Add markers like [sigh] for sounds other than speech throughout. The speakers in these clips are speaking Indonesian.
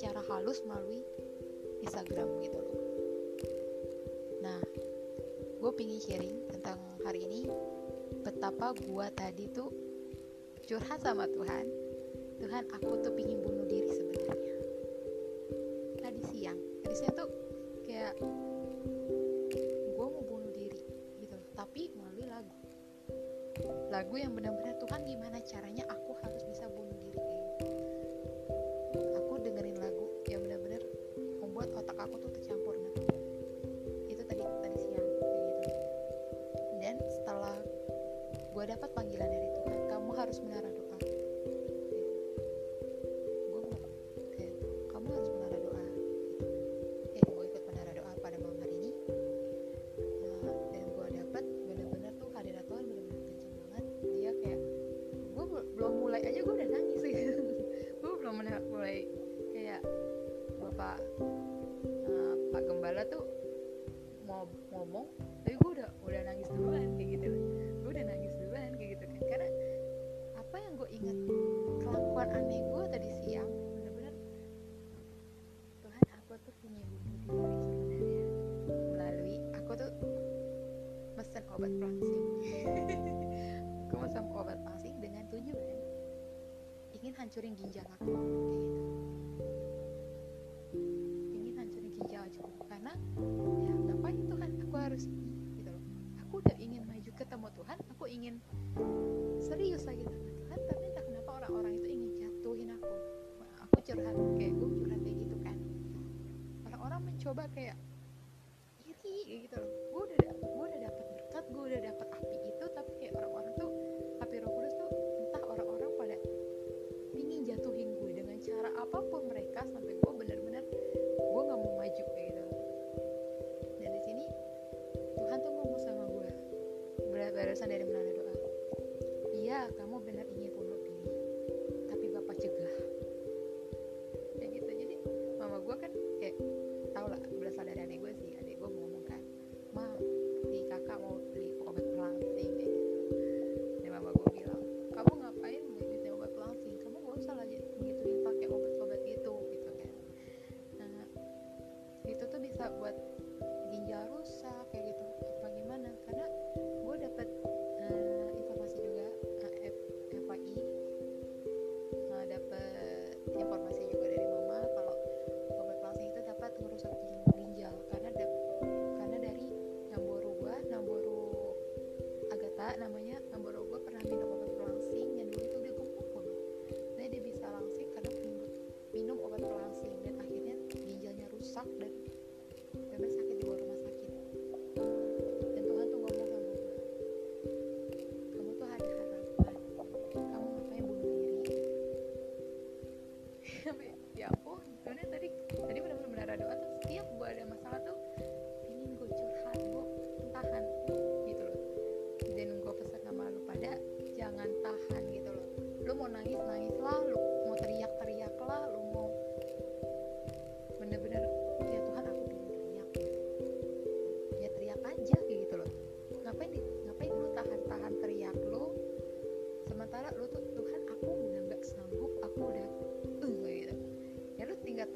secara halus melalui Instagram gitu loh. Nah gue pingin sharing tentang hari ini betapa gue tadi tuh curhat sama Tuhan. Tuhan aku tuh pingin bunuh diri sebenarnya. Nah, tadi siang tadi siang tuh kayak gue mau bunuh diri gitu loh tapi melalui lagu. Lagu yang benar-benar Tuhan gimana caranya aku harus bisa bunuh memesan obat pelangsing [laughs] aku sama obat pelangsing dengan tujuan ingin hancurin ginjal aku. Gitu. Ingin hancurin ginjal aku. Karena ya ngapain Tuhan aku harus gitu loh. Aku udah ingin maju ketemu Tuhan aku ingin serius lagi sama Tuhan tapi entah kenapa orang-orang itu ingin jatuhin aku. Aku curhat kayak gue curhat kayak gitu kan. Orang-orang mencoba kayak iri gitu loh banget gue udah dapet api.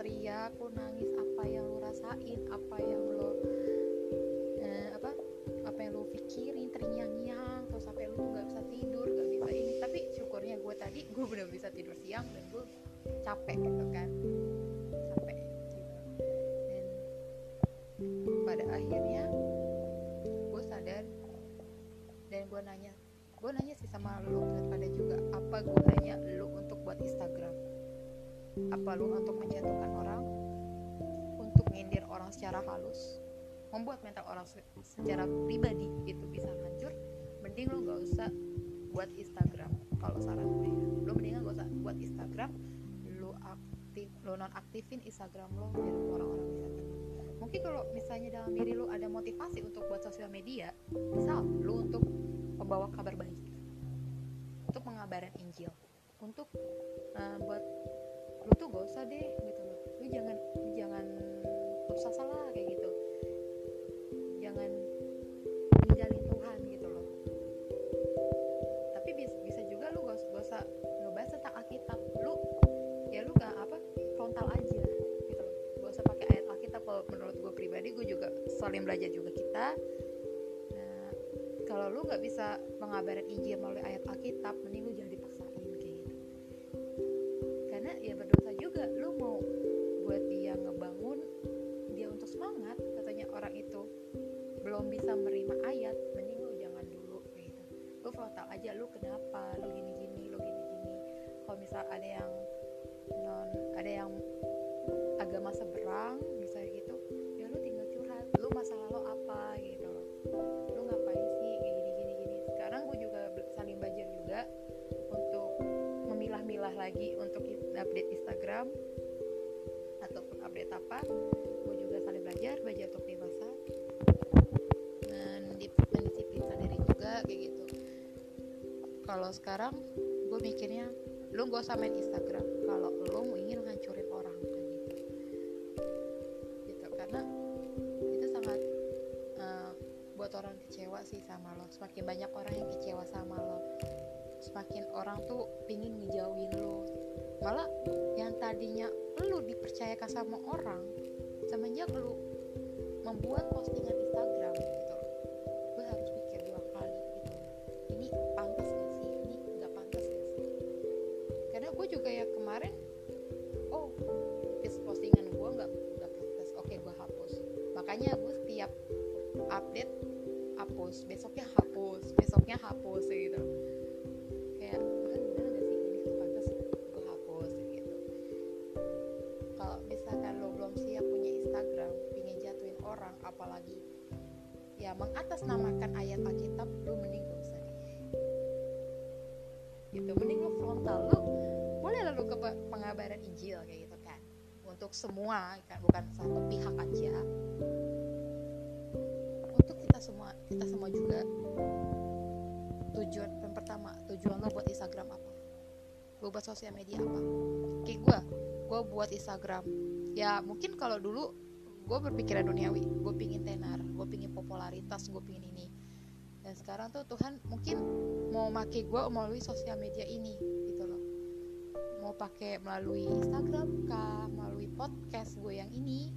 teriak lu nangis apa yang lo rasain apa yang lo eh, apa apa yang lo pikirin terngiang-ngiang terus sampai lo nggak bisa tidur nggak bisa ini. Tapi syukurnya gue tadi gue bener bisa tidur siang dan gue capek gitu kan. Capek gitu. Dan pada akhirnya gue sadar dan gue nanya. Gue nanya sih sama lo lu pada juga apa gunanya lo untuk buat Instagram apa lu untuk menjatuhkan orang? Untuk ngindir orang secara halus. Membuat mental orang secara pribadi itu bisa hancur mending lu gak usah buat Instagram. Kalau saran gue lu mendingan gak usah buat Instagram lu aktif lu non aktifin Instagram lo biar orang-orang bisa tahu. Mungkin kalau misalnya dalam diri lu ada motivasi untuk buat sosial media misal lu untuk membawa kabar baik untuk mengabarkan Injil untuk uh, buat lu tuh gak usah deh gitu loh. Lu jangan jangan putus asa lah kayak gitu. Jangan ninggalin Tuhan gitu loh. Tapi bisa, juga lu gak, gak usah ngebahas tentang Alkitab. Lu ya lu gak apa frontal aja gitu loh. Gak usah pakai ayat Alkitab. Kalau menurut gue pribadi gue juga saling belajar juga kita. Nah kalau lu gak bisa mengabarkan Injil melalui ayat Alkitab mending frontal aja lu kenapa? Lu gini gini lu gini gini kalau misal ada yang non ada yang agama seberang misalnya gitu ya lu tinggal curhat lu masalah lo apa? Gitu loh. Lu ngapain sih? Kayak gini gini. Gini sekarang gue juga saling belajar juga untuk memilah-milah lagi untuk update Instagram kalau sekarang gue mikirnya lu gak usah main Instagram. Kalau lu ingin menghancurin orang kayak gitu. Gitu karena itu sangat uh, buat orang kecewa sih sama lo. Semakin banyak orang yang kecewa sama lo semakin orang tuh pingin ngejauhin lo. Malah yang tadinya lu dipercayakan sama orang semenjak lu membuat postingan Instagram makanya gue setiap update hapus. Besoknya hapus besoknya hapus gitu. Kayak kan bener gak sih? Ini nggak pantas gue hapus gitu. Kalau misalkan lo belum siap punya Instagram pingin jatuhin orang apalagi ya mengatasnamakan ayat Alkitab lo mending gak usah gitu mending lo frontal lo boleh lalu ke pengabaran Injil kayak gitu untuk semua kan bukan satu pihak aja. Untuk kita semua kita semua juga. Tujuan yang pertama tujuan lo buat Instagram apa? Gue buat sosial media apa? Kayak gue gue buat Instagram. Ya mungkin kalau dulu gue berpikiran duniawi. Gue pingin tenar gue pingin popularitas gue pingin ini. Dan sekarang tuh Tuhan mungkin mau make gue melalui sosial media ini mau pakai melalui Instagram kah melalui podcast gue yang ini.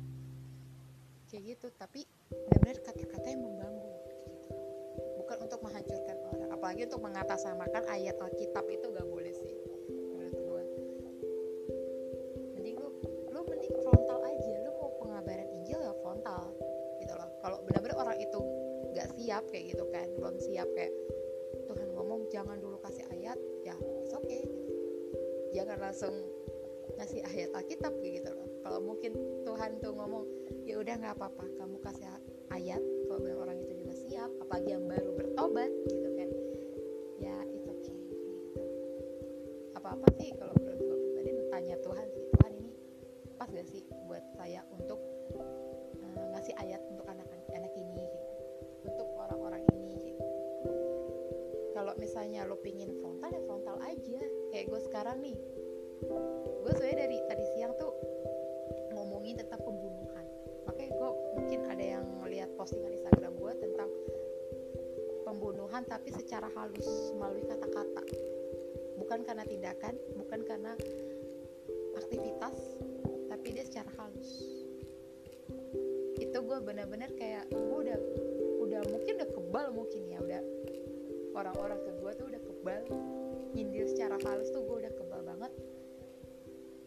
Kayak gitu tapi benar-benar kata-kata yang membangun gitu. Bukan untuk menghancurkan orang apalagi untuk mengatasnamakan ayat Alkitab itu gak boleh sih menurut gue mending lu lu mending frontal aja lu mau pengabaran Injil ya frontal gitu loh. Kalau benar-benar orang itu gak siap kayak gitu kan belum siap kayak Tuhan ngomong jangan dulu kasih jangan langsung ngasih ayat Alkitab gitu loh. Kalau mungkin Tuhan tuh ngomong ya udah nggak apa-apa kamu kasih ayat kalau benar orang itu juga siap apalagi yang baru bertobat gitu kan. Ya it's okay. Gitu apa-apa sih kalau menurut gue pribadi tanya Tuhan sih Tuhan ini pas gak sih buat saya untuk uh, ngasih ayat untuk anak-anak ini? Gitu untuk orang-orang ini gitu. Kalau misalnya lo pingin kayak gue sekarang nih. Gue sebenarnya dari tadi siang tuh ngomongin tentang pembunuhan. Makanya gue mungkin ada yang lihat postingan Instagram gue tentang pembunuhan tapi secara halus melalui kata-kata. Bukan karena tindakan bukan karena aktivitas tapi dia secara halus. Itu gue bener-bener kayak gue udah udah mungkin udah kebal mungkin ya udah orang-orang ke gue tuh udah kebal nyindir secara halus tuh gue udah kebal banget.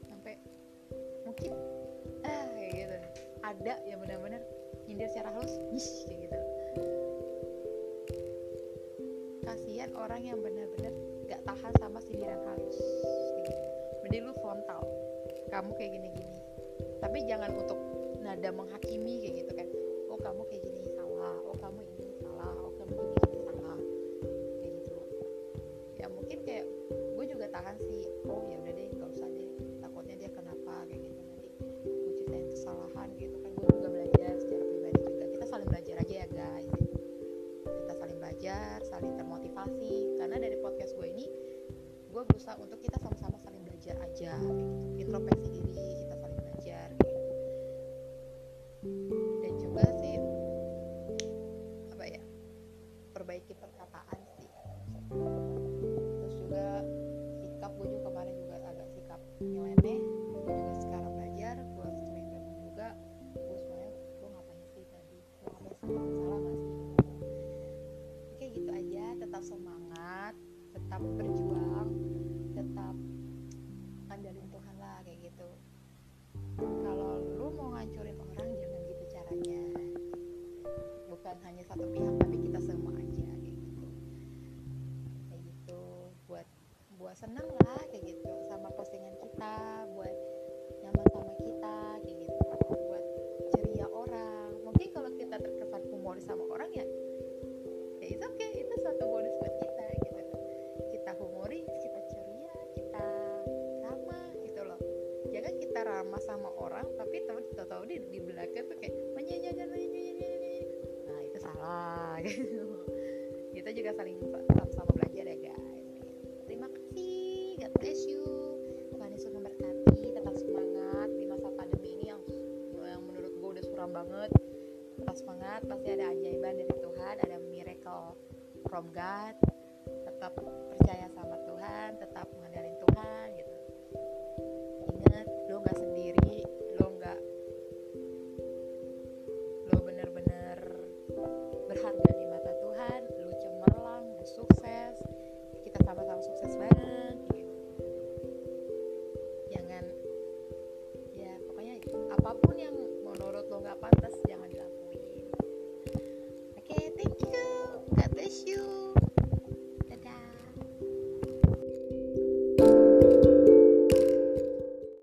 Sampai mungkin eh gitu. Ada yang benar-benar nyindir secara halus Yish, kayak gitu. Kasihan orang yang benar-benar gak tahan sama sindiran halus gitu. mending lu frontal kamu kayak gini-gini. Tapi jangan untuk nada menghakimi kayak gitu kan. Oh kamu kayak gini. Tetap berjuang tetap andalin Tuhan lah kayak gitu. Kalau lu mau ngancurin orang jangan gitu caranya. Bukan hanya satu pihak tapi kita semua aja kayak gitu. Kayak gitu. Buat buat seneng lah kayak gitu orang tapi kita tahu di di belakang tuh kayak menyanyikan nah itu salah [laughs] gitu. Kita juga saling sama-sama belajar ya guys. Terima kasih God bless you. Tuhan Yesus memberkati tetap semangat di masa pandemi ini yang yang menurut gue udah suram banget. Tetap semangat pasti ada ajaiban dari Tuhan ada miracle from God. Tetap percaya sama Tuhan tetap mengandalkan berharga